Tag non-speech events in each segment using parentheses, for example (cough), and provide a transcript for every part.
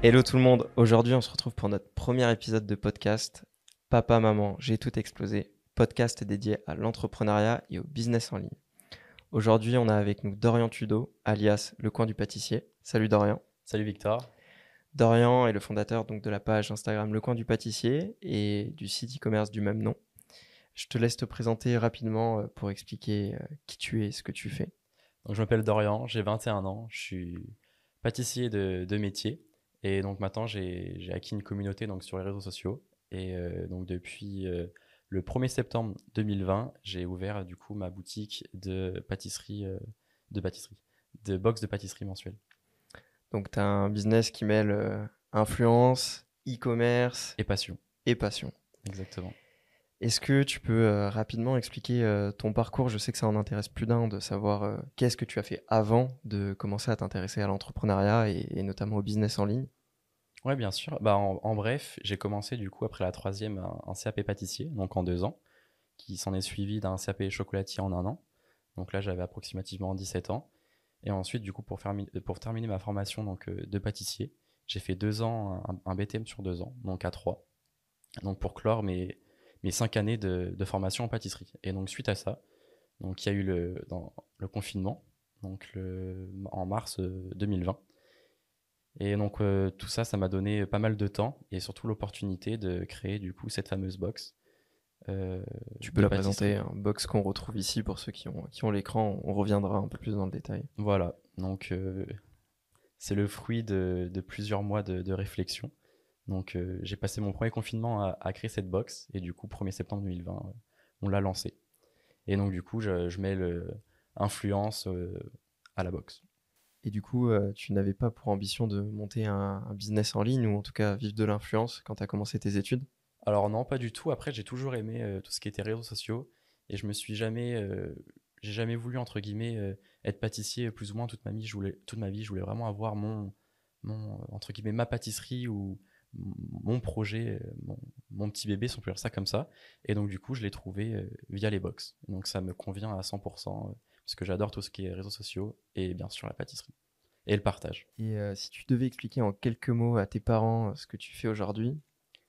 Hello tout le monde, aujourd'hui on se retrouve pour notre premier épisode de podcast. Papa, maman, j'ai tout explosé. Podcast dédié à l'entrepreneuriat et au business en ligne. Aujourd'hui on a avec nous Dorian Tudo, alias Le Coin du Pâtissier. Salut Dorian. Salut Victor. Dorian est le fondateur donc, de la page Instagram Le Coin du Pâtissier et du site e-commerce du même nom. Je te laisse te présenter rapidement euh, pour expliquer euh, qui tu es et ce que tu fais. Donc, je m'appelle Dorian, j'ai 21 ans, je suis pâtissier de, de métier. Et donc maintenant, j'ai acquis une communauté donc, sur les réseaux sociaux. Et euh, donc depuis le 1er septembre 2020, j'ai ouvert du coup ma boutique de pâtisserie, de pâtisserie, de box de pâtisserie mensuelle. Donc tu as un business qui mêle influence, e-commerce et passion. Et passion. Exactement. Est-ce que tu peux euh, rapidement expliquer euh, ton parcours? Je sais que ça en intéresse plus d'un de savoir euh, qu'est-ce que tu as fait avant de commencer à t'intéresser à l'entrepreneuriat et, notamment au business en ligne? Oui, bien sûr. Bah, en, bref, j'ai commencé du coup après la troisième un, CAP pâtissier, donc en deux ans, qui s'en est suivi d'un CAP chocolatier en un an. Donc là, j'avais approximativement 17 ans. Et ensuite, du coup, pour, pour terminer ma formation donc, de pâtissier, j'ai fait deux ans, un, un, BTM sur deux ans, donc à trois. Donc pour clore mes mes cinq années de, formation en pâtisserie. Et donc suite à ça, donc il y a eu le, dans, le confinement, donc le, en mars 2020. Euh, et donc euh, tout ça, ça m'a donné pas mal de temps et surtout l'opportunité de créer du coup cette fameuse box. Euh, tu peux la présenter, un box qu'on retrouve ici pour ceux qui ont, qui ont l'écran. On reviendra un peu plus dans le détail. Voilà, donc c'est le fruit de, de, plusieurs mois de, de réflexion. Donc euh, j'ai passé mon premier confinement à, créer cette box et du coup 1er septembre 2020 euh, on l'a lancé. Et donc du coup je, mets l'influence euh, à la box. Et du coup tu n'avais pas pour ambition de monter un, business en ligne ou en tout cas vivre de l'influence quand tu as commencé tes études? Alors non pas du tout. Après j'ai toujours aimé tout ce qui était réseaux sociaux et je me suis jamais j'ai jamais voulu entre guillemets être pâtissier plus ou moins toute ma vie. Je voulais toute ma vie je voulais vraiment avoir mon mon entre guillemets ma pâtisserie ou mon projet, euh, mon, petit bébé, si on peut dire ça comme ça. Et donc, du coup, je l'ai trouvé euh, via les box. Donc, ça me convient à 100%, euh, parce que j'adore tout ce qui est réseaux sociaux et bien sûr la pâtisserie et le partage. Et si tu devais expliquer en quelques mots à tes parents ce que tu fais aujourd'hui,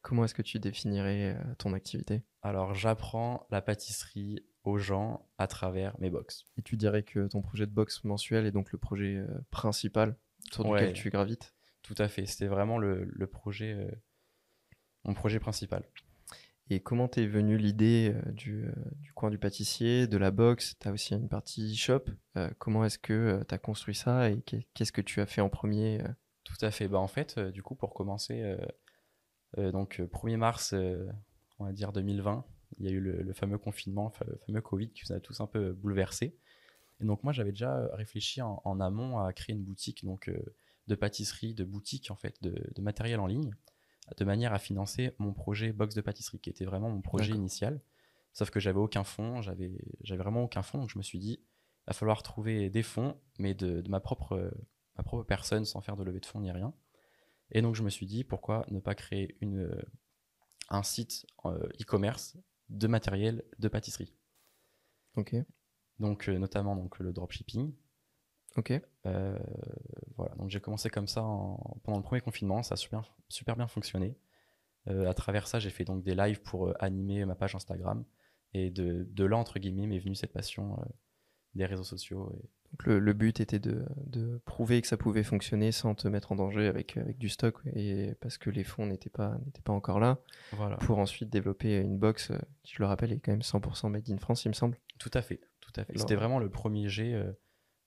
comment est-ce que tu définirais ton activité? Alors, j'apprends la pâtisserie aux gens à travers mes box. Et tu dirais que ton projet de box mensuel est donc le projet principal sur lequel tu gravites? Tout à fait. C'était vraiment le, projet, euh, mon projet principal. Et comment t'es venu l'idée euh, du, euh, du, coin du pâtissier, de la box? Tu as aussi une partie shop. comment est-ce que tu as construit ça et qu'est-ce que tu as fait en premier Tout à fait. Bah, en fait, du coup, pour commencer, donc 1er mars, on va dire 2020, il y a eu le, fameux confinement, le fameux Covid qui nous a tous un peu bouleversés. Et donc moi, j'avais déjà réfléchi en, en, amont à créer une boutique donc de pâtisserie, de boutique en fait, de, matériel en ligne, de manière à financer mon projet box de pâtisserie, qui était vraiment mon projet initial. Sauf que j'avais aucun fonds, j'avais, j'avais vraiment aucun fonds, donc je me suis dit, il va falloir trouver des fonds, mais de, ma, propre, ma propre personne, sans faire de levée de fonds ni rien. Et donc je me suis dit, pourquoi ne pas créer une, un site euh, e-commerce de matériel de pâtisserie. Ok. Donc euh, notamment donc, le dropshipping, Ok. Euh, voilà, donc j'ai commencé comme ça pendant le premier confinement, ça a super, super bien fonctionné. Euh, à travers ça, j'ai fait donc des lives pour euh, animer ma page Instagram. Et de, de là, entre guillemets, m'est venue cette passion des réseaux sociaux. Et... Donc le, but était de, de, prouver que ça pouvait fonctionner sans te mettre en danger avec, avec du stock, et parce que les fonds n'étaient pas, n'étaient pas encore là, voilà. pour ensuite développer une box qui, je le rappelle, est quand même 100% made in France, il me semble. Tout à fait, tout à fait. C'était vraiment le premier jet euh,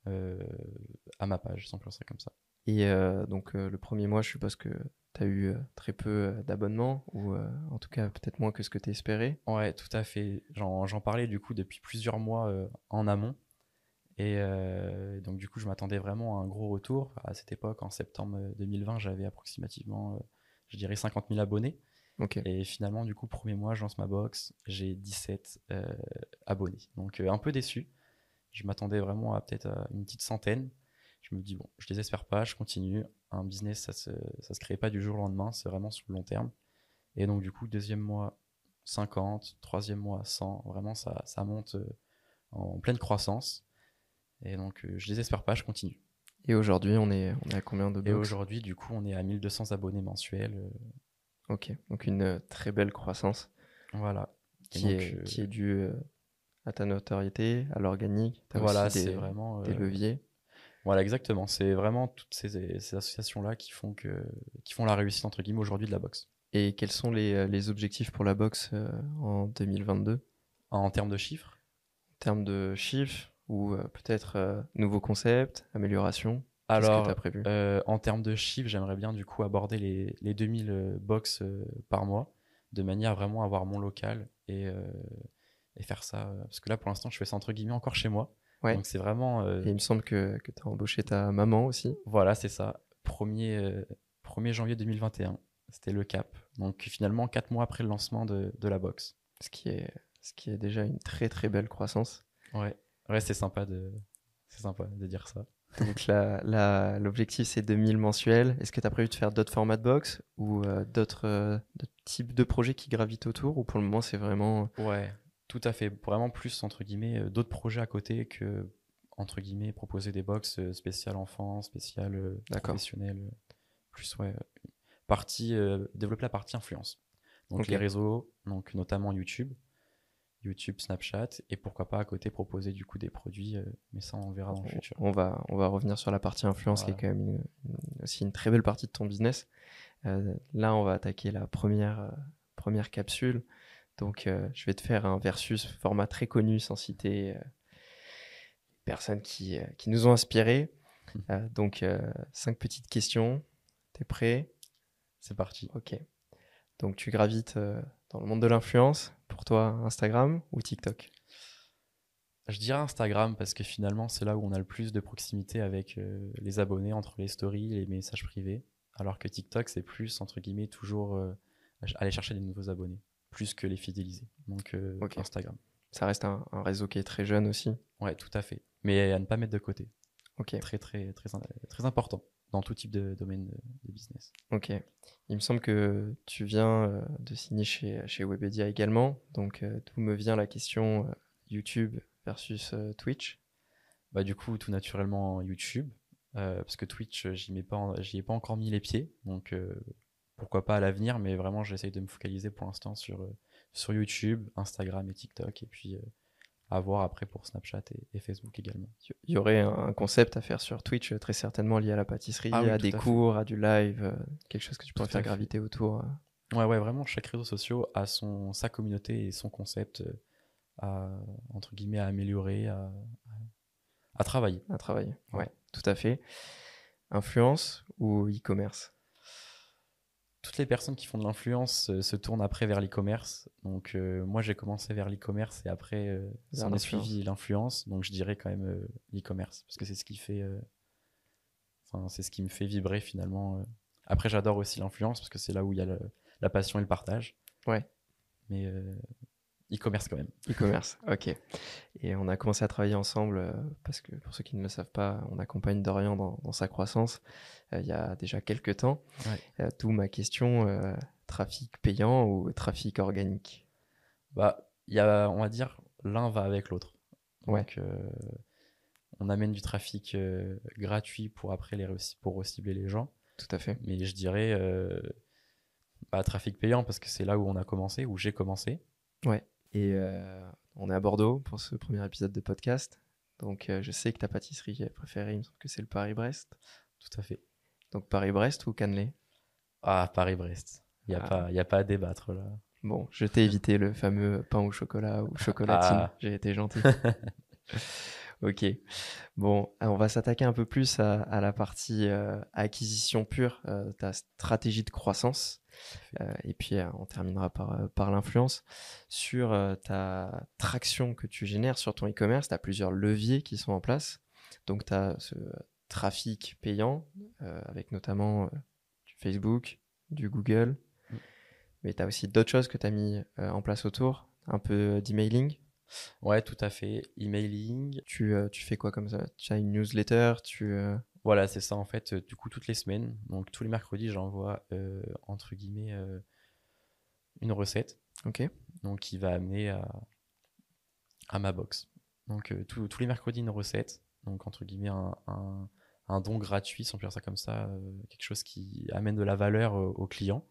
à ma page, sans ça comme ça. Et euh, donc euh, le premier mois, je suppose que tu as eu très peu d'abonnements, ou en tout cas peut-être moins que ce que tu espérais. Ouais, tout à fait. J'en parlais du coup depuis plusieurs mois en amont. Et donc du coup, je m'attendais vraiment à un gros retour. À cette époque, en septembre 2020, j'avais approximativement, je dirais, 50 000 abonnés. Et finalement, du coup, premier mois, je lance ma box, j'ai 17 abonnés. Donc un peu déçu. Je m'attendais vraiment à peut-être une petite centaine. Je me dis, bon, je désespère pas, je continue. Un business, ça se, ça se crée pas du jour au lendemain, c'est vraiment sur le long terme. Et donc, du coup, deuxième mois, 50, troisième mois, 100. Vraiment, ça, ça monte euh, en pleine croissance. Et donc, euh, je désespère pas, je continue. Et aujourd'hui, on est, on est à combien de Et aujourd'hui, du coup, on est à 1200 abonnés mensuels. euh, Ok, donc une euh, très belle croissance voilà. Qui, donc, est, euh, qui est due euh, à ta notoriété, à l'organique. Voilà, c'est des, vraiment. des euh, leviers. Voilà, exactement. C'est vraiment toutes ces, ces associations-là qui font que, qui font la réussite entre guillemets aujourd'hui de la boxe. Et quels sont les, euh, les objectifs pour la boxe euh, en 2022 En termes de chiffres, En termes de chiffres ou euh, peut-être euh, nouveaux concepts, améliorations? Alors que as prévu? en termes de chiffres, j'aimerais bien du coup aborder les, les 2000 euh, box euh, par mois, de manière à vraiment avoir mon local et, et faire ça. euh, parce que là, pour l'instant, je fais ça entre guillemets encore chez moi. Ouais. Donc c'est vraiment. euh, Et il me semble que, que tu as embauché ta maman aussi. Voilà, c'est ça. 1er, euh, 1er janvier 2021, c'était le cap. Donc finalement, 4 mois après le lancement de, de la box. ce qui est, ce qui est déjà une très très belle croissance. Ouais, ouais c'est sympa de, sympa de dire ça. Donc l'objectif c'est 2000 mensuels. Est-ce que tu as prévu de faire d'autres formats de box ou euh, d'autres types de projets qui gravitent autour ou pour le moment c'est vraiment Ouais, tout à fait. Vraiment plus, entre guillemets, euh, d'autres projets à côté que, entre guillemets, proposer des box euh, spéciales enfants, spéciales euh, professionnelles. euh, Plus, ouais, euh, partie, euh, développer la partie influence. Donc les réseaux, donc notamment YouTube, YouTube, Snapchat, et pourquoi pas à côté proposer du coup des produits, euh, mais ça on verra dans le futur. on va, on va revenir sur la partie influence qui est quand même une- une- aussi une très belle partie de ton business. Euh, là, on va attaquer la première, euh, première capsule. Donc, euh, je vais te faire un versus format très connu sans citer euh, les personnes qui, euh, qui nous ont inspirés. Euh, donc, cinq petites questions. T'es prêt? C'est parti. Ok. Donc, tu gravites dans le monde de l'influence. Pour toi, Instagram ou TikTok? Je dirais Instagram parce que finalement c'est là où on a le plus de proximité avec les abonnés entre les stories, les messages privés, alors que TikTok c'est plus entre guillemets toujours aller chercher des nouveaux abonnés, plus que les fidéliser. Donc euh. Instagram. Ça reste un, un réseau qui est très jeune aussi. Ouais, tout à fait. Mais à ne pas mettre de côté. Ok. Très très très très important dans tout type de domaine de, de business. Ok. Il me semble que tu viens euh, de signer chez, chez Webedia également. Donc, euh, d'où me vient la question euh, YouTube versus Twitch? Bah du coup tout naturellement YouTube euh, parce que Twitch j'y mets pas en- j'y ai pas encore mis les pieds donc euh, pourquoi pas à l'avenir mais vraiment j'essaye de me focaliser pour l'instant sur euh, sur YouTube, Instagram et TikTok et puis euh, à voir après pour Snapchat et, et Facebook également. Il y aurait un, concept à faire sur Twitch, euh, très certainement lié à la pâtisserie, Ah oui, à des à cours, à du live, quelque chose que tu pourrais faire graviter autour. Ouais ouais vraiment chaque réseau social a son sa communauté et son concept à entre guillemets à améliorer à, à- travailler. à travailler. Ouais, tout à fait. Influence ou e-commerce? Toutes les personnes qui font de l'influence euh, se tournent après vers l'e-commerce. Donc euh, moi j'ai commencé vers l'e-commerce et après euh, est l'influence. suivi l'influence. Donc je dirais quand même euh, l'e-commerce parce que c'est ce qui fait, euh, enfin c'est ce qui me fait vibrer finalement. Après j'adore aussi l'influence parce que c'est là où il y a le- la passion et le partage. Ouais. Mais euh, e-commerce quand même. E-commerce, ok. Et on a commencé à travailler ensemble euh, parce que pour ceux qui ne le savent pas, on accompagne Dorian dans, dans sa croissance euh, il y a déjà quelques temps. Ouais. Euh, ma question euh, trafic payant ou trafic organique? Bah il y a, on va dire, l'un va avec l'autre. Ouais. Donc on amène du trafic gratuit pour après les pour recibler les gens. Tout à fait. Mais je dirais bah, trafic payant parce que c'est là où on a commencé, où j'ai commencé. Et euh, on est à Bordeaux pour ce premier épisode de podcast. Donc euh, je sais que ta pâtisserie préférée, il me semble que c'est le Paris-Brest. Tout à fait. Donc Paris-Brest ou Cannelé Ah, Paris-Brest. Il n'y a, Ah. pas- y a pas à débattre là. Bon, je t'ai évité le fameux pain au chocolat ou chocolatine. Ah. J'ai été gentil. (laughs) ok. Bon, alors on va s'attaquer un peu plus à, à la partie euh, acquisition pure, euh, ta stratégie de croissance. Euh, et puis euh, on terminera par, euh, par l'influence. Sur euh, ta traction que tu génères sur ton e-commerce, tu as plusieurs leviers qui sont en place. Donc tu as ce trafic payant, euh, avec notamment euh, du Facebook, du Google. Mm. Mais tu as aussi d'autres choses que tu as mis euh, en place autour, un peu d'emailing. Ouais, tout à fait. Emailing. Tu, euh, tu fais quoi comme ça? Tu as une newsletter tu, euh, Voilà, c'est ça en fait. euh, Du coup, toutes les semaines, donc tous les mercredis, j'envoie euh, entre guillemets une recette. Ok. donc qui va amener à, à ma box. Donc euh, tous- tous les mercredis une recette, donc entre guillemets un, un- un don gratuit, si on peut dire ça comme ça, quelque chose qui amène de la valeur au client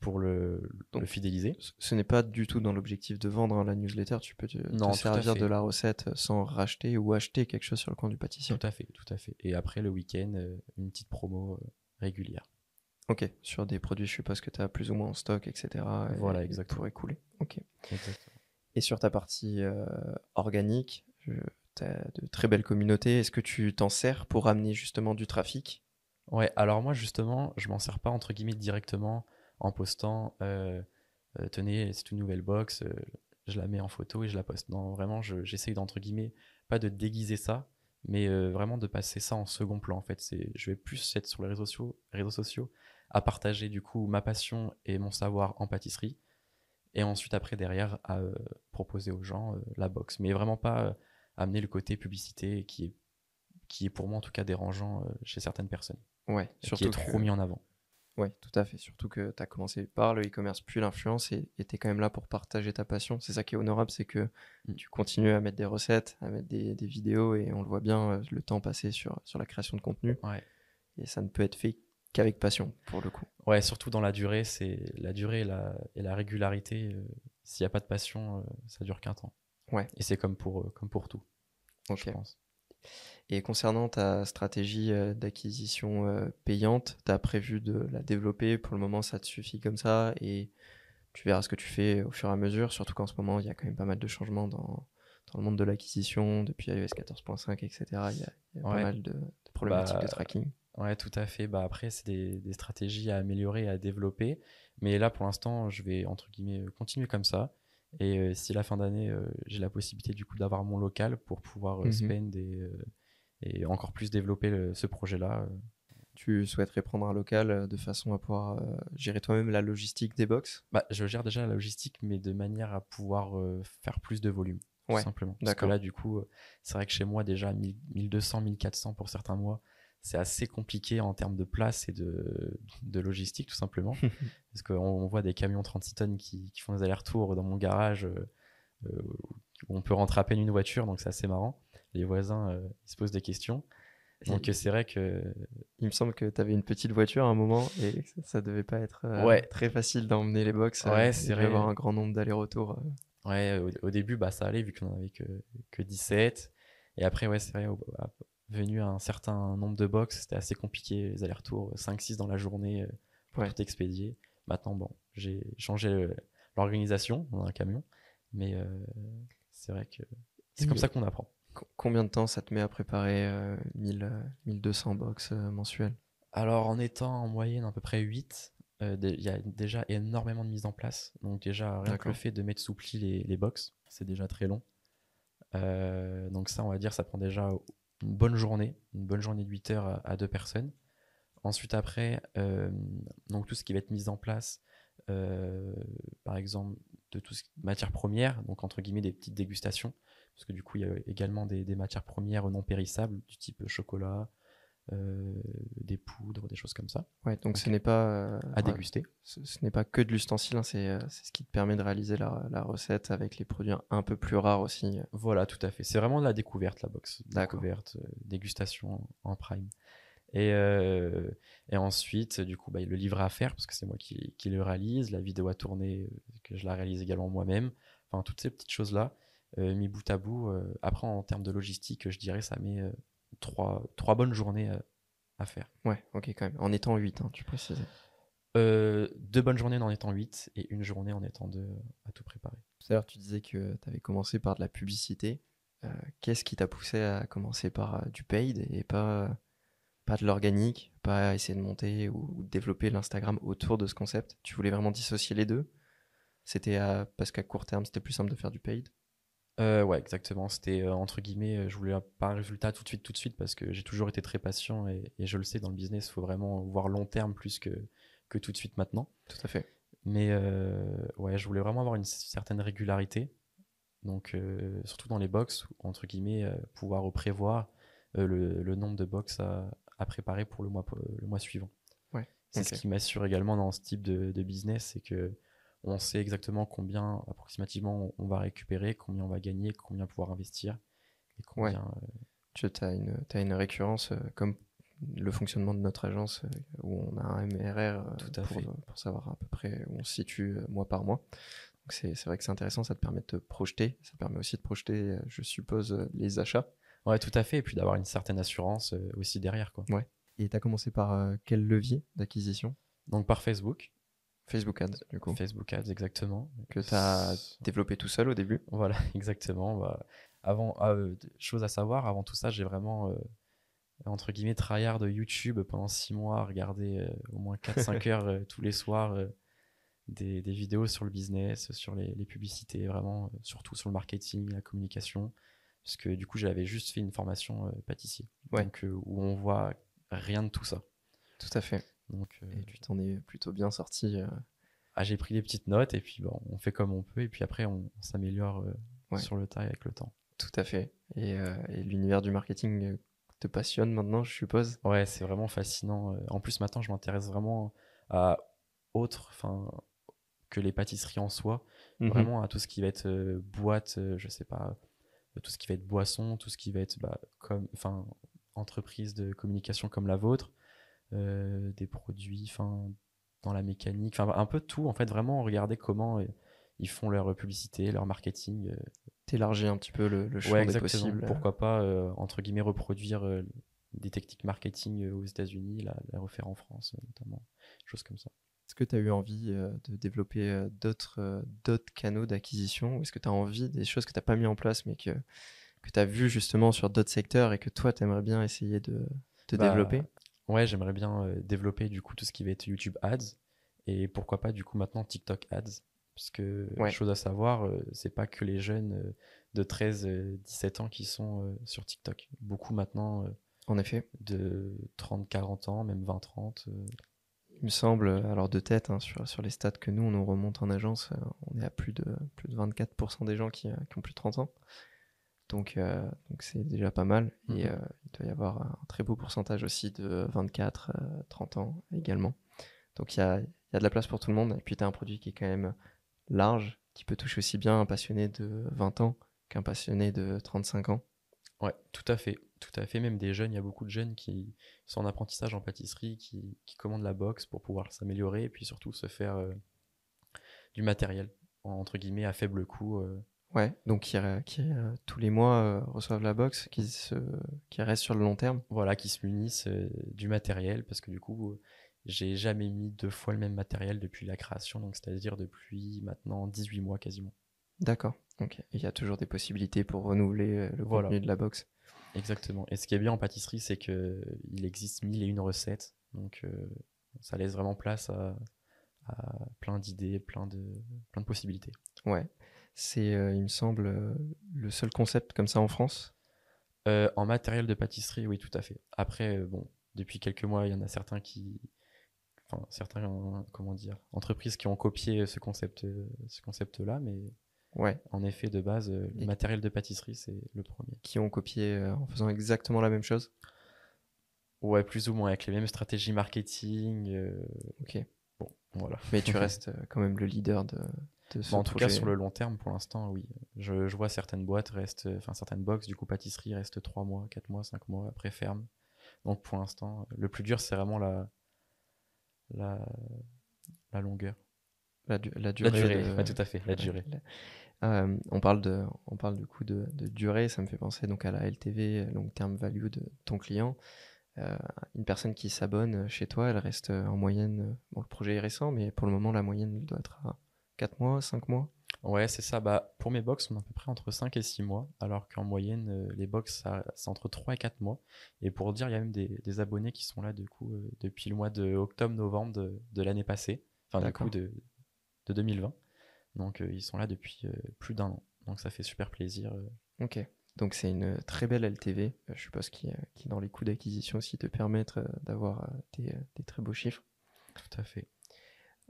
pour le, Donc, le fidéliser. Ce- n'est pas du tout dans l'objectif de vendre hein, la newsletter. Tu peux te, Non, servir de la recette sans racheter ou acheter quelque chose sur le coin du pâtissier. Tout à fait, tout à fait. Et après le week-end, euh, une petite promo euh, régulière. Ok, sur des produits, je suppose que tu as plus ou moins en stock, etc. et- Voilà, exactement. Pour écouler. Ok. Exactement. Et sur ta partie euh, organique, tu as de très belles communautés. Est-ce que tu t'en sers pour amener justement du trafic? Ouais, alors moi justement, je m'en sers pas entre guillemets directement en postant euh, euh, tenez, c'est une nouvelle box, euh, je la mets en photo et je la poste. Non, vraiment, je- j'essaye d'entre guillemets pas de déguiser ça, mais vraiment de passer ça en second plan en fait. C'est, je vais plus être sur les réseaux sociaux, réseaux sociaux à partager du coup ma passion et mon savoir en pâtisserie, et ensuite après derrière à proposer aux gens la box, mais vraiment pas amener le côté publicité qui est qui est pour moi en tout cas dérangeant chez certaines personnes Ouais, qui surtout est trop que- mis en avant. Ouais, tout à fait. Surtout que tu as commencé par le e-commerce puis l'influence et tu es quand même là pour partager ta passion. C'est ça qui est honorable, c'est que Mm. tu continues à mettre des recettes, à mettre des, des vidéos et on le voit bien, euh, le temps passé sur, sur la création de contenu. Ouais. Et ça ne peut être fait qu'avec passion, pour le coup. Ouais, surtout dans la durée, c'est la durée et la, et la régularité. euh, S'il n'y a pas de passion, euh, ça dure qu'un temps. Ouais. Et c'est comme pour, euh, comme pour tout, je pense. Et concernant ta stratégie euh, d'acquisition euh, payante, tu as prévu de la développer? Pour le moment, ça te suffit comme ça et tu verras ce que tu fais au fur et à mesure. Surtout qu'en ce moment, il y a quand même pas mal de changements dans, dans le monde de l'acquisition, depuis iOS 14.5, etc. Il y a, il y a pas mal de, de problématiques Bah, de tracking. Ouais, tout à fait. Bah, après, c'est des, des stratégies à améliorer, à développer. Mais là, pour l'instant, je vais, entre guillemets, continuer comme ça. Et euh, si la fin d'année, euh, j'ai la possibilité du coup d'avoir mon local pour pouvoir euh, Mhm. spend et, et encore plus développer le- ce projet-là. Tu souhaiterais prendre un local de façon à pouvoir gérer toi-même la logistique des box? Bah, je gère déjà la logistique, mais de manière à pouvoir faire plus de volume, tout Ouais, simplement. Parce que là, du coup, c'est vrai que chez moi, déjà, 1000 1200, 1400 pour certains mois, c'est assez compliqué en termes de place et de, de logistique, tout simplement. (laughs) Parce qu'on on voit des camions 36 tonnes qui, qui font des allers-retours dans mon garage, euh, euh, où on peut rentrer à peine une voiture, donc c'est assez marrant. Les voisins, euh, ils se posent des questions. Donc c'est vrai que Il me semble que tu avais une petite voiture à un moment et ça, devait pas être euh, Ouais. très facile d'emmener les box. Ouais, c'est vrai. avoir un grand nombre d'allers-retours. Ouais, au, au début, bah, ça allait vu qu'on en avait que, que 17. Et après, ouais, c'est vrai, venu à un certain nombre de box, c'était assez compliqué, les allers-retours, 5-6 dans la journée euh, pour Ouais. tout expédier. Maintenant, bon, j'ai changé l'organisation dans un camion, mais euh, c'est vrai que c'est comme ça qu'on apprend. Co- Combien de temps ça te met à préparer euh, 1000, euh, 1200 box euh, mensuels Alors, en étant en moyenne à peu près 8, euh, dé- il y a déjà énormément de mise en place. Donc, déjà, rien que le fait de mettre sous pli les, les box, c'est déjà très long. Euh, donc, ça, on va dire, ça prend déjà une bonne journée, une bonne journée de 8 heures à, deux personnes. Ensuite, après, euh, donc tout ce qui va être mis en place, euh, par exemple, de tout ce matières premières, donc entre guillemets des petites dégustations, parce que du coup, il y a également des matières premières non périssables, du type chocolat, euh, des poudres, des choses comme ça, Ouais, donc ce n'est pas euh, à ouais, déguster. ce, ce n'est pas que de l'ustensile, hein, c'est euh, c'est ce qui te permet de réaliser la, la recette avec les produits un peu plus rares aussi. Voilà, tout à fait. C'est vraiment de la découverte, la box. Découverte, euh, dégustation en prime. Et, euh, et ensuite, du coup, bah, le livret à faire, parce que c'est moi qui, qui le réalise, la vidéo à tourner, euh, que je la réalise également moi-même. Enfin, toutes ces petites choses-là, euh, mis bout à bout. euh, après, en termes de logistique, je dirais, ça met euh, trois, trois bonnes journées euh, à faire. Ouais, ok, quand même. En étant 8, hein, tu précises. Euh, deux bonnes journées en étant 8 et une journée en étant deux euh, à tout préparer. Tout à l'heure, tu disais que tu avais commencé par de la publicité. Euh, Qu'est-ce qui t'a poussé à commencer par euh, du paid et pas, pas de l'organique, pas essayer de monter ou, ou de développer l'Instagram autour de ce concept? Tu voulais vraiment dissocier les deux? C'était parce qu'à court terme, c'était plus simple de faire du paid? Euh, ouais, exactement. C'était euh, entre guillemets, euh, je voulais pas un résultat tout de suite, tout de suite, parce que j'ai toujours été très patient et, et je le sais dans le business, il faut vraiment voir long terme plus que, que tout de suite maintenant. Tout à fait. Mais euh, ouais, je voulais vraiment avoir une certaine régularité. Donc, surtout dans les box, entre guillemets, pouvoir prévoir le, le nombre de box à, à préparer pour le mois, le mois suivant. Ouais, C'est ce qui m'assure également dans ce type de, de business, c'est que on sait exactement combien approximativement on va récupérer, combien on va gagner, combien pouvoir investir et combien. euh, Tu as une, récurrence, euh, comme le fonctionnement de notre agence euh, où on a un MRR Tout à pour, fait. pour savoir à peu près où on se situe mois par mois. C'est vrai que c'est intéressant, ça te permet de te projeter, ça permet aussi de projeter, je suppose, les achats. Ouais, tout à fait. Et puis d'avoir une certaine assurance aussi derrière. Quoi. Et tu as commencé par quel levier d'acquisition? Donc par Facebook. Facebook Ads, du coup, Facebook Ads, exactement. que tu as développé tout seul au début. Voilà, (laughs) exactement. Bah, avant, ah, euh, chose à savoir, avant tout ça, j'ai vraiment, euh, entre guillemets, tryhard de YouTube pendant six mois, à regarder euh, au moins 4-5 (laughs) heures tous les soirs des, des vidéos sur le business, sur les, les publicités, vraiment, surtout sur le marketing, la communication. Parce que du coup, j'avais juste fait une formation pâtissier. Ouais. Donc, où on voit rien de tout ça. Tout à fait. Donc, euh, Et tu t'en es plutôt bien sorti. euh, ah, j'ai pris des petites notes et puis bon, on fait comme on peut. Et puis après, on, on s'améliore euh, Ouais. sur le tas avec le temps. Tout à fait. Et, et l'univers du marketing te passionne maintenant, je suppose? Ouais, c'est vraiment fascinant. En plus, maintenant, je m'intéresse vraiment à autre, enfin, que les pâtisseries en soi. Mhm. Vraiment à tout ce qui va être euh, boîte, euh, je sais pas, euh, tout ce qui va être boisson, tout ce qui va être, bah, comme, enfin, entreprise de communication comme la vôtre, euh, des produits, enfin, dans la mécanique, enfin, un peu tout. En fait, vraiment regarder comment euh, ils font leur publicité, leur marketing. euh, T'élargis un petit peu le, le champ Ouais, des possibles. Pourquoi pas, entre guillemets, reproduire des techniques marketing aux États-Unis, la, la refaire en France, notamment. Choses comme ça. Est-ce que tu as eu envie euh, de développer euh, d'autres euh, d'autres canaux d'acquisition Ou est-ce que tu as envie des choses que tu n'as pas mis en place mais que, que tu as vu justement sur d'autres secteurs et que toi, tu aimerais bien essayer de, de Bah, développer? Ouais, j'aimerais bien euh, développer du coup tout ce qui va être YouTube Ads et pourquoi pas du coup maintenant TikTok Ads. Parce que, Ouais. chose à savoir, euh, c'est pas que les jeunes euh, de 13-17 ans qui sont euh, sur TikTok. Beaucoup maintenant euh, En effet, de 30-40 ans, même 20-30. euh, il me semble, euh, alors de tête, hein, sur, sur les stats que nous, on nous remonte en agence, euh, on est à plus de, plus de 24% des gens qui, euh, qui ont plus de 30 ans. Donc, euh, donc c'est déjà pas mal. Et Mhm. euh, il doit y avoir un très beau pourcentage aussi de 24, euh, 30 ans également. Donc il y a, y a de la place pour tout le monde. Et puis tu as un produit qui est quand même large, qui peut toucher aussi bien un passionné de 20 ans qu'un passionné de 35 ans. Ouais, tout à fait. Tout à fait. Même des jeunes, il y a beaucoup de jeunes qui sont en apprentissage en pâtisserie, qui, qui commandent la box pour pouvoir s'améliorer et puis surtout se faire euh, du matériel, entre guillemets, à faible coût. Ouais, donc qui, euh, qui, euh, tous les mois euh, reçoivent la box, qui, se, qui restent sur le long terme. voilà, qui se munissent du matériel parce que du coup, j'ai jamais mis deux fois le même matériel depuis la création, donc c'est-à-dire depuis maintenant 18 mois quasiment. D'accord. Ok. Il y a toujours des possibilités pour renouveler le Voilà. contenu de la box. Exactement. Et ce qui est bien en pâtisserie, c'est que il existe mille et une recettes, donc euh, ça laisse vraiment place à, à plein d'idées, plein de, plein de possibilités. Ouais. C'est, euh, il me semble, euh, le seul concept comme ça en France. Euh, en matériel de pâtisserie, oui, tout à fait. Après, bon, depuis quelques mois, il y en a certains qui, enfin, certains, comment dire, entreprises qui ont copié ce concept, ce concept-là, mais Ouais. en effet, de base, le Et- matériel de pâtisserie, c'est le premier. Qui ont copié en faisant exactement la même chose? Ouais, plus ou moins avec les mêmes stratégies marketing. Ok. bon, voilà. Mais tu (laughs) restes quand même le leader de, de ce Bon, en tout cas, sur le long terme, pour l'instant, oui. Je, je vois certaines boîtes restent, enfin certaines box, du coup pâtisserie restent 3 mois, 4 mois, 5 mois après ferme. Donc pour l'instant, le plus dur, c'est vraiment la, la, la longueur. La, du- la La durée. durée, de- ouais, tout à fait, la durée. la- Euh, on parle de, on parle du coup de, de durée. Ça me fait penser donc à la LTV, long term value de ton client. Euh, une personne qui s'abonne chez toi, elle reste euh, en moyenne. Bon, le projet est récent, mais pour le moment, la moyenne doit être à 4 mois, 5 mois. Ouais, c'est ça. Bah, pour mes box, on est à peu près entre 5 et 6 mois, alors qu'en moyenne, euh, les box, c'est entre 3 et 4 mois. Et pour dire, il y a même des, des abonnés qui sont là du coup, euh, depuis le mois de octobre-novembre de, de l'année passée, enfin du coup de, de 2020. Donc euh, ils sont là depuis euh, plus d'un an. Donc ça fait super plaisir. Ok. Donc c'est une très belle LTV, je suppose, qui, qui dans les coûts d'acquisition aussi te permettre d'avoir des, des très beaux chiffres. Tout à fait.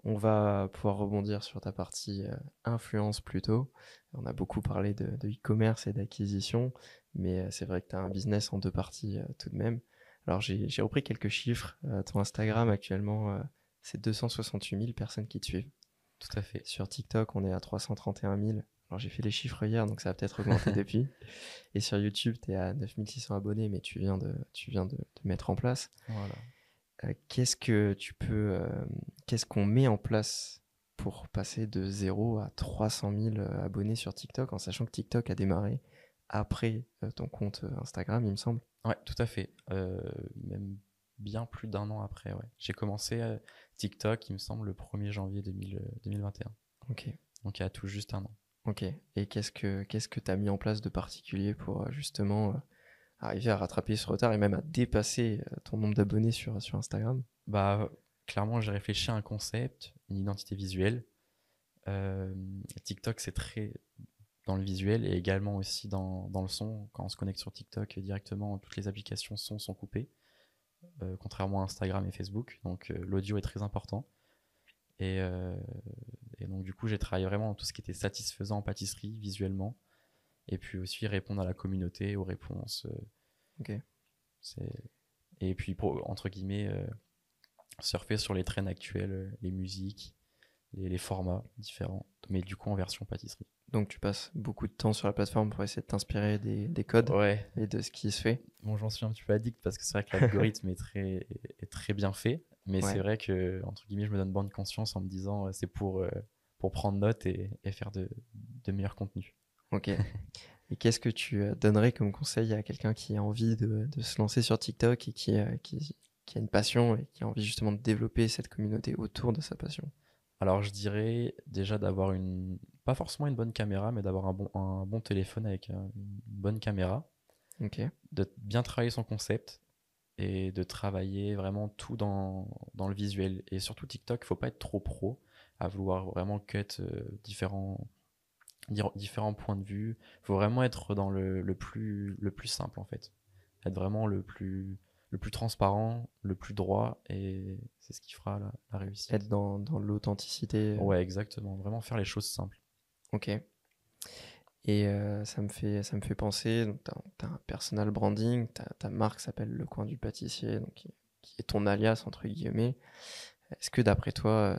On va pouvoir rebondir sur ta partie euh, influence plutôt. On a beaucoup parlé de de e-commerce et d'acquisition, mais euh, c'est vrai que tu as un business en deux parties euh, tout de même. Alors j'ai repris quelques chiffres. Ton Instagram actuellement, c'est 268 000 personnes qui te suivent. Tout à fait. Sur TikTok, on est à 331 000. Alors j'ai fait les chiffres hier, donc ça a peut-être augmenté (laughs) depuis. Et sur YouTube, tu es à 9600 abonnés, mais tu viens de, tu viens de, de mettre en place. Voilà. Euh, qu'est-ce que tu peux, euh, qu'est-ce qu'on met en place pour passer de 0 à 300 000 euh, abonnés sur TikTok, en sachant que TikTok a démarré après ton compte Instagram, il me semble? Ouais, tout à fait. Euh, même bien plus d'un an après, ouais. J'ai commencé euh, TikTok, il me semble, le 1er janvier 2000, euh, 2021. Ok. Donc il y a tout juste un an. Ok. Et qu'est-ce que qu'est-ce que tu as mis en place de particulier pour justement arriver à rattraper ce retard et même à dépasser euh, ton nombre d'abonnés sur, sur Instagram Bah, clairement, j'ai réfléchi à un concept, une identité visuelle. Euh, TikTok, c'est très dans le visuel et également aussi dans, dans le son. Quand on se connecte sur TikTok directement, toutes les applications son sont coupées, euh, contrairement à Instagram et Facebook. Donc l'audio est très important. Et, et donc du coup, j'ai travaillé vraiment dans tout ce qui était satisfaisant en pâtisserie visuellement. Et puis aussi répondre à la communauté, aux réponses. euh, Ok. c'est... Et puis, pour, entre guillemets, euh, surfer sur les trends actuels, euh, les musiques, les, les formats différents, mais du coup en version pâtisserie. Donc tu passes beaucoup de temps sur la plateforme pour essayer de t'inspirer des, des codes Ouais, et de ce qui se fait. bon, j'en suis un petit peu addict parce que c'est vrai que l'algorithme est, très, est très bien fait, mais Ouais. c'est vrai que, entre guillemets, je me donne bonne conscience en me disant c'est pour, euh, pour prendre note et, et faire de, de meilleurs contenus. Ok. Et qu'est-ce que tu euh, donnerais comme conseil à quelqu'un qui a envie de, de se lancer sur TikTok et qui, euh, qui, qui a une passion et qui a envie justement de développer cette communauté autour de sa passion? Alors, je dirais déjà d'avoir une, pas forcément une bonne caméra, mais d'avoir un bon, un bon téléphone avec euh, une bonne caméra. Ok. de bien travailler son concept et de travailler vraiment tout dans, dans le visuel. Et surtout TikTok, il faut pas être trop pro à vouloir vraiment cut euh, différents, différents points de vue. Il faut vraiment être dans le, le, plus, le plus simple en fait. Être vraiment le plus, le plus transparent, le plus droit et c'est ce qui fera la, la réussite. Être dans, dans l'authenticité. Ouais, exactement. Vraiment faire les choses simples. Ok. Et euh, ça, me fait, ça me fait penser, tu as, un personal branding, ta, marque s'appelle Le Coin du Pâtissier, donc qui, qui est ton alias, entre guillemets. Est-ce que d'après toi, euh,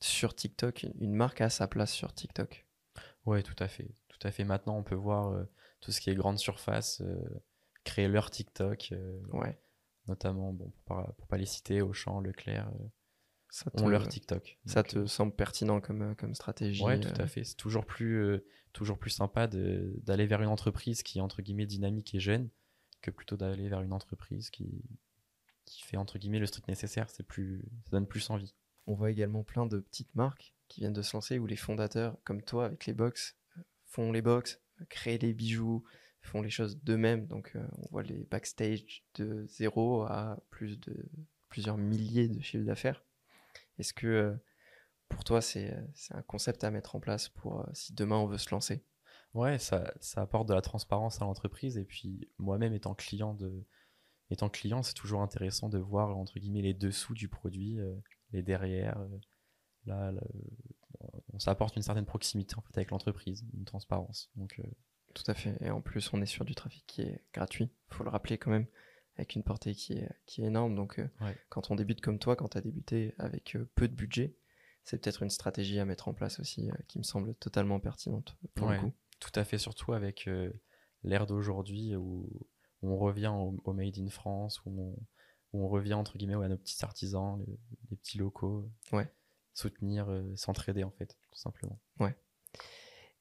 sur TikTok, une, une marque a sa place sur TikTok? Ouais, tout à fait. Tout à fait. Maintenant, on peut voir euh, tout ce qui est grande surface, euh, créer leur TikTok. euh, Ouais. notamment, bon, pour pas, pour pas les citer, Auchan, Leclerc, Ça te, ont leur TikTok. ça Donc, te semble pertinent comme, comme stratégie Ouais, tout à fait. C'est toujours plus, toujours plus sympa d'aller vers une entreprise qui est entre guillemets dynamique et jeune que plutôt d'aller vers une entreprise qui, qui fait entre guillemets le strict nécessaire. C'est plus, ça donne plus envie. On voit également plein de petites marques qui viennent de se lancer où les fondateurs, comme toi avec les box, euh, font les box, euh, créent les bijoux, font les choses d'eux-mêmes. Donc euh, on voit les backstage de zéro à plus de plusieurs milliers de chiffres d'affaires. Est-ce que pour toi c'est un concept à mettre en place pour si demain on veut se lancer? Ouais, ça, ça apporte de la transparence à l'entreprise. Et puis, moi-même, étant client de, étant client, c'est toujours intéressant de voir, entre guillemets, les dessous du produit, les derrière. Là, là, ça apporte une certaine proximité, en fait, avec l'entreprise, une transparence. Donc, euh, Tout à fait. Et en plus, on est sur du trafic qui est gratuit. faut le rappeler quand même, avec une portée qui est, qui est énorme. Donc, euh, Ouais. quand on débute comme toi, quand tu as débuté avec euh, peu de budget, c'est peut-être une stratégie à mettre en place aussi qui me semble totalement pertinente pour Ouais. le coup. tout à fait, surtout avec l'ère d'aujourd'hui où, où on revient au, au Made in France, où on, où on revient, entre guillemets, à nos petits artisans, les, les petits locaux. Ouais. Soutenir, euh, s'entraider, en fait, tout simplement.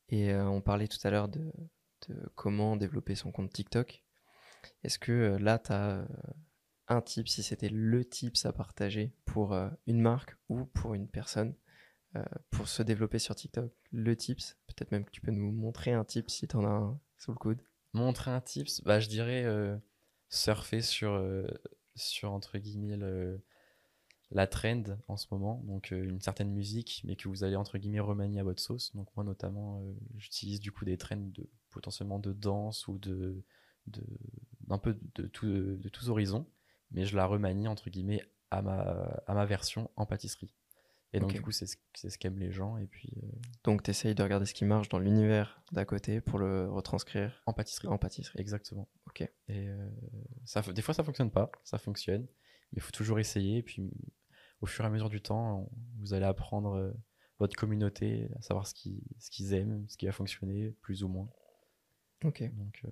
Et euh, on parlait tout à l'heure de, de comment développer son compte TikTok. Est-ce que euh, là, tu as un tip, si c'était le tips à partager pour une marque ou pour une personne euh, pour se développer sur TikTok? Le tips, peut-être même que tu peux nous montrer un tip si tu en as un sous le coude. Montrer un tips, bah, je dirais euh, surfer sur, euh, sur, entre guillemets, le- la trend en ce moment. Donc, euh, une certaine musique, mais que vous allez, entre guillemets, remanier à votre sauce. Donc, moi, notamment, euh, j'utilise du coup des trends de, potentiellement de danse ou de, de, d'un peu de, tout, de tous horizons. Mais je la remanie, entre guillemets, à ma, à ma version en pâtisserie. Et donc, du coup, c'est ce, c'est ce qu'aiment les gens. Et puis, euh, Donc, tu essayes de regarder ce qui marche dans l'univers d'à côté pour le retranscrire en pâtisserie. en pâtisserie. Exactement. Ok. Et ça, des fois, ça fonctionne pas, ça fonctionne, mais il faut toujours essayer. Et puis, au fur et à mesure du temps, on- vous allez apprendre euh, votre communauté, à savoir ce qu'ils ce qu'ils aiment, ce qui a fonctionné, plus ou moins. Ok. Donc, euh,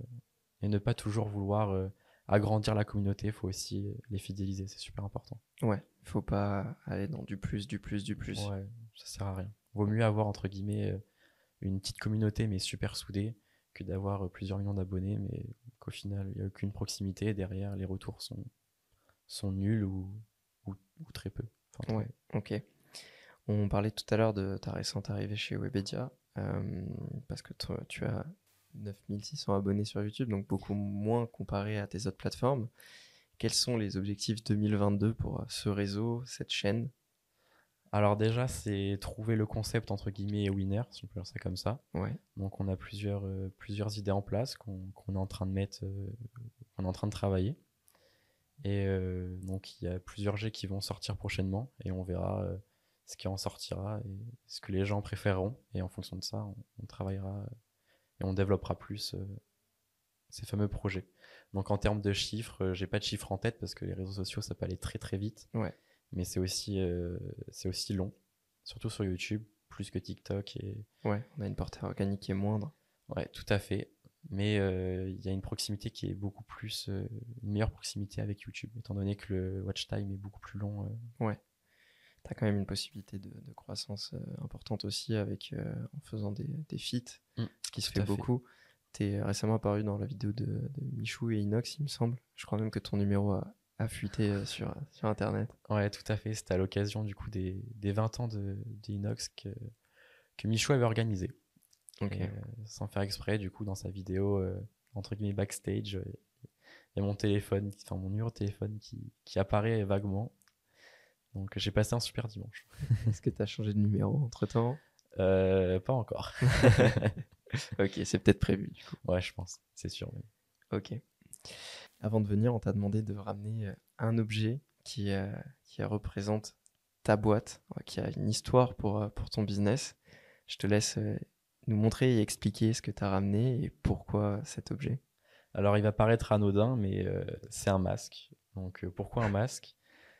et ne pas toujours vouloir euh, agrandir la communauté, il faut aussi les fidéliser, c'est super important. Ouais, faut pas aller dans du plus, du plus, du plus. Ouais, ça sert à rien. Vaut mieux avoir entre guillemets une petite communauté mais super soudée que d'avoir plusieurs millions d'abonnés mais qu'au final il n'y a aucune proximité derrière les retours sont, sont nuls ou, ou, ou très peu. Enfin, Ouais, ok. On parlait tout à l'heure de ta récente arrivée chez Webedia, euh, parce que toi, tu as 9600 abonnés sur YouTube, donc beaucoup moins comparé à tes autres plateformes. Quels sont les objectifs 2022 pour euh, ce réseau, cette chaîne? Alors déjà c'est trouver le concept entre guillemets winner, si on peut dire ça comme ça. Ouais, Donc on a plusieurs, euh, plusieurs idées en place qu'on est en train de mettre, euh, qu'on est en train de travailler. Et euh, donc il y a plusieurs jets qui vont sortir prochainement et on verra euh, ce qui en sortira et ce que les gens préféreront. Et en fonction de ça, on, on travaillera euh, et on développera plus euh, ces fameux projets. Donc en termes de chiffres, j'ai pas de chiffres en tête parce que les réseaux sociaux ça peut aller très très vite. Ouais. Mais c'est aussi, c'est aussi long, surtout sur YouTube, plus que TikTok et, ouais, on a une portée organique qui est moindre. Ouais, tout à fait. Mais euh, il y a une proximité qui est beaucoup plus, euh, une meilleure proximité avec YouTube, étant donné que le watch time est beaucoup plus long. euh. Tu as quand même une possibilité de, de croissance importante aussi avec, en faisant des, des feats, Mm, ce qui se fait beaucoup. Tu es récemment apparu dans la vidéo de, de Michou et Inox, il me semble. Je crois même que ton numéro a, a fuité sur, sur Internet. Ouais, tout à fait. C'était à l'occasion du coup des, des 20 ans de d'Inox que, que Michou avait organisé. Et, euh, sans faire exprès, du coup, dans sa vidéo, euh, entre guillemets, backstage, euh, il y a mon téléphone, enfin mon numéro de téléphone qui, qui apparaît vaguement. Donc j'ai passé un super dimanche. (laughs) Est-ce que tu as changé de numéro entre temps? Euh, pas encore. (laughs) (laughs) Ok, c'est peut-être prévu du coup. Ouais, je pense, c'est sûr. même. Ok. Avant de venir, on t'a demandé de ramener un objet qui, euh, qui représente ta boîte, qui a une histoire pour, pour ton business. Je te laisse nous montrer et expliquer ce que tu as ramené et pourquoi cet objet. Alors, il va paraître anodin, mais euh, c'est un masque. Donc, euh, pourquoi un masque?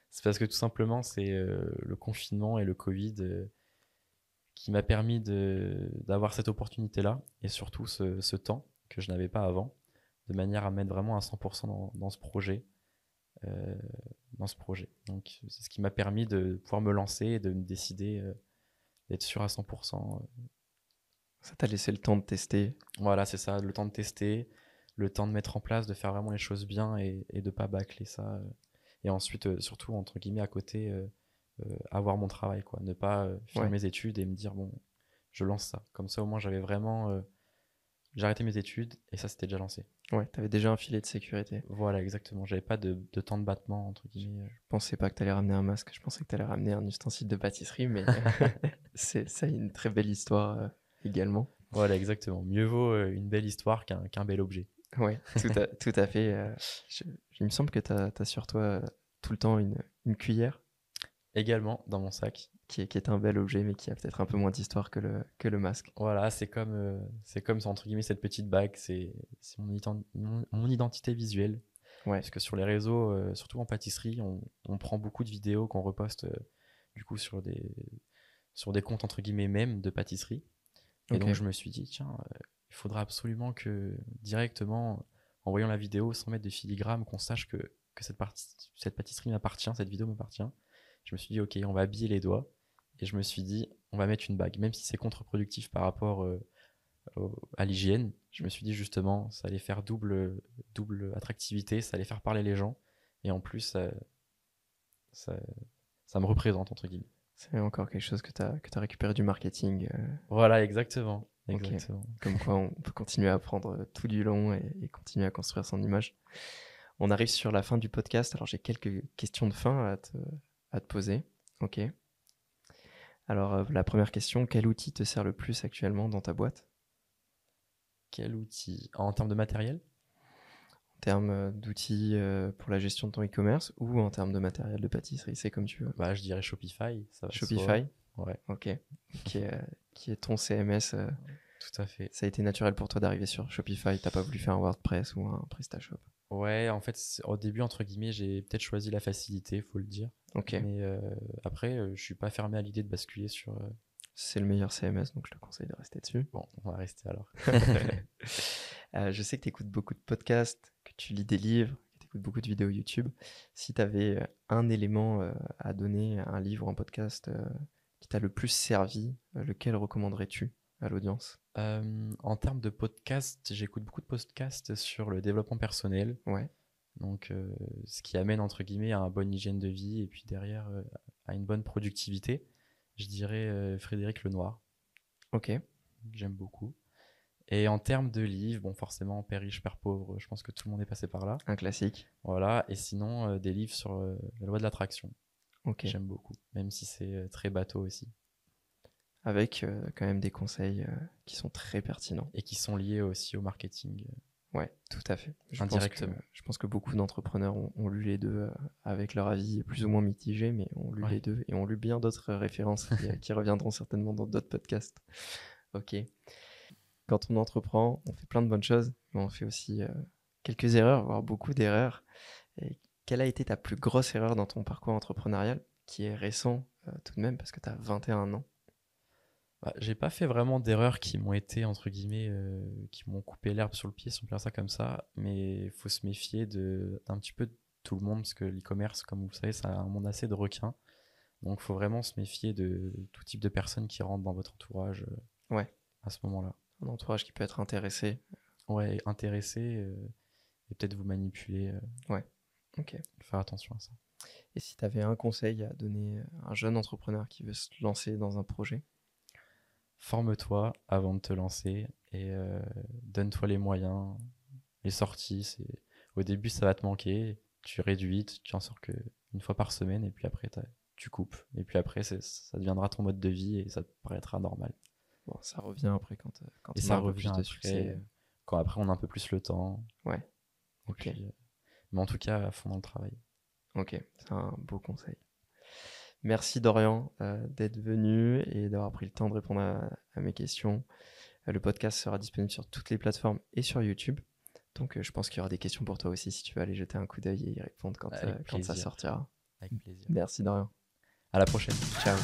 C'est parce que tout simplement, c'est euh, le confinement et le Covid qui m'a permis d'avoir cette opportunité-là et surtout ce, temps que je n'avais pas avant, de manière à mettre vraiment à 100% dans, dans ce projet. dans ce projet. Donc, c'est ce qui m'a permis de pouvoir me lancer et de me décider d'être sûr à 100%. Ça t'a laissé le temps de tester. Voilà, c'est ça, le temps de tester, le temps de mettre en place, de faire vraiment les choses bien et, et de pas bâcler ça. euh. Et ensuite, euh, surtout, entre guillemets, à côté, euh, euh, avoir mon travail, quoi. Ne pas finir Ouais. mes études et me dire, bon, je lance ça. Comme ça, au moins, j'avais vraiment. euh, j'ai arrêté mes études et ça, c'était déjà lancé. Ouais, t'avais déjà un filet de sécurité. Voilà, exactement. J'avais pas de, de temps de battement, entre guillemets. Je pensais pas que t'allais ramener un masque, je pensais que t'allais ramener un ustensile de pâtisserie, mais (laughs) (laughs) c'est ça une très belle histoire également. Voilà, exactement. Mieux vaut euh, une belle histoire qu'un qu'un bel objet. Ouais, tout à, (laughs) tout à fait. euh, je- il me semble que tu as, sur toi euh, tout le temps une, une cuillère Également, dans mon sac. qui est, qui est un bel objet, mais qui a peut-être un peu moins d'histoire que le, que le masque. Voilà, c'est comme, euh, c'est comme entre guillemets cette petite bague, c'est mon, mon, mon identité visuelle. Ouais. Parce que sur les réseaux, euh, surtout en pâtisserie, on, on prend beaucoup de vidéos qu'on reposte euh, du coup sur des, sur des comptes entre guillemets même de pâtisserie. Et donc je me suis dit, tiens, euh, il faudra absolument que directement, en voyant la vidéo, sans mettre de filigrane, qu'on sache que, que cette, partie, cette pâtisserie m'appartient, cette vidéo m'appartient. Je me suis dit, ok, on va habiller les doigts. Et je me suis dit, on va mettre une bague, même si c'est contre-productif par rapport euh, au- à l'hygiène. Je me suis dit justement, ça allait faire double, double attractivité, ça allait faire parler les gens. Et en plus, ça, ça, ça me représente, entre guillemets. C'est encore quelque chose que tu as, récupéré du marketing. euh, Voilà, exactement. (laughs) Comme quoi, on peut continuer à apprendre euh, tout du long et, et continuer à construire son image. On arrive sur la fin du podcast. Alors, j'ai quelques questions de fin à te, à te poser. Ok. Alors, euh, la première question quel outil te sert le plus actuellement dans ta boîte? Quel outil? En termes de matériel? Termes euh, d'outils euh, pour la gestion de ton e-commerce ou en termes de matériel de pâtisserie C'est comme tu veux? bah, Je dirais Shopify. Ça va de Shopify? Ouais, ok. Qui est, euh, qui est ton CMS. tout à fait. ça a été naturel pour toi d'arriver sur Shopify? T'as pas voulu faire un WordPress ou un PrestaShop? Ouais, en fait, au début, entre guillemets, j'ai peut-être choisi la facilité, faut le dire. Ok. Mais euh, après, euh, je suis pas fermé à l'idée de basculer sur, euh, c'est le meilleur CMS, donc je te conseille de rester dessus. Bon, on va rester alors. (laughs) (laughs) Je sais que tu écoutes beaucoup de podcasts, tu lis des livres, tu écoutes beaucoup de vidéos YouTube. Si tu avais un élément euh, à donner, un livre, un podcast euh, qui t'a le plus servi, lequel recommanderais-tu à l'audience? En termes de podcasts, j'écoute beaucoup de podcasts sur le développement personnel. Ouais. Donc, ce qui amène entre guillemets à une bonne hygiène de vie et puis derrière à une bonne productivité. Je dirais Frédéric Lenoir. Ok. J'aime beaucoup. Et en termes de livres, bon, forcément, Père riche, Père pauvre, je pense que tout le monde est passé par là. Un classique. Voilà. Et sinon, euh, des livres sur euh, la loi de l'attraction. Ok. J'aime beaucoup, même si c'est euh, très bateau aussi. Avec quand même des conseils qui sont très pertinents. Et qui sont liés aussi au marketing. Ouais, tout à fait. Je Indirectement. Pense que, je pense que beaucoup d'entrepreneurs ont, lu les deux avec leur avis plus ou moins mitigé, mais ont lu les deux et ont lu bien d'autres références qui (laughs) reviendront certainement dans d'autres podcasts. Ok quand on entreprend, on fait plein de bonnes choses, mais on fait aussi euh, quelques erreurs, voire beaucoup d'erreurs. Et quelle a été ta plus grosse erreur dans ton parcours entrepreneurial, qui est récent euh, tout de même, parce que tu as 21 ans? Bah, J'ai pas fait vraiment d'erreurs qui m'ont été, entre guillemets, euh, qui m'ont coupé l'herbe sur le pied, si on peut dire ça comme ça, mais il faut se méfier d'un petit peu de tout le monde, parce que l'e-commerce, comme vous le savez, c'est un monde assez de requins. Donc il faut vraiment se méfier de tout type de personnes qui rentrent dans votre entourage ouais. à ce moment-là un entourage qui peut être intéressé. Ouais, intéressé euh, et peut-être vous manipuler. Euh, ouais, ok. Faire attention à ça. Et si tu avais un conseil à donner à un jeune entrepreneur qui veut se lancer dans un projet? Forme-toi avant de te lancer et euh, donne-toi les moyens. Les sorties, c'est au début ça va te manquer, tu réduis, tu en sors que une fois par semaine et puis après tu coupes. Et puis après ça deviendra ton mode de vie et ça te paraîtra normal. Bon, ça revient après quand, euh, quand et ça revient après, euh, quand après on a un peu plus le temps. Ouais. Ok. Euh, mais en tout cas, à fond dans le travail. Ok, c'est un beau conseil. Merci Dorian d'être venu et d'avoir pris le temps de répondre à, mes questions. le podcast sera disponible sur toutes les plateformes et sur YouTube. Donc je pense qu'il y aura des questions pour toi aussi si tu veux aller jeter un coup d'œil et y répondre quand, quand ça sortira. Avec plaisir. Merci Dorian. À la prochaine. Ciao.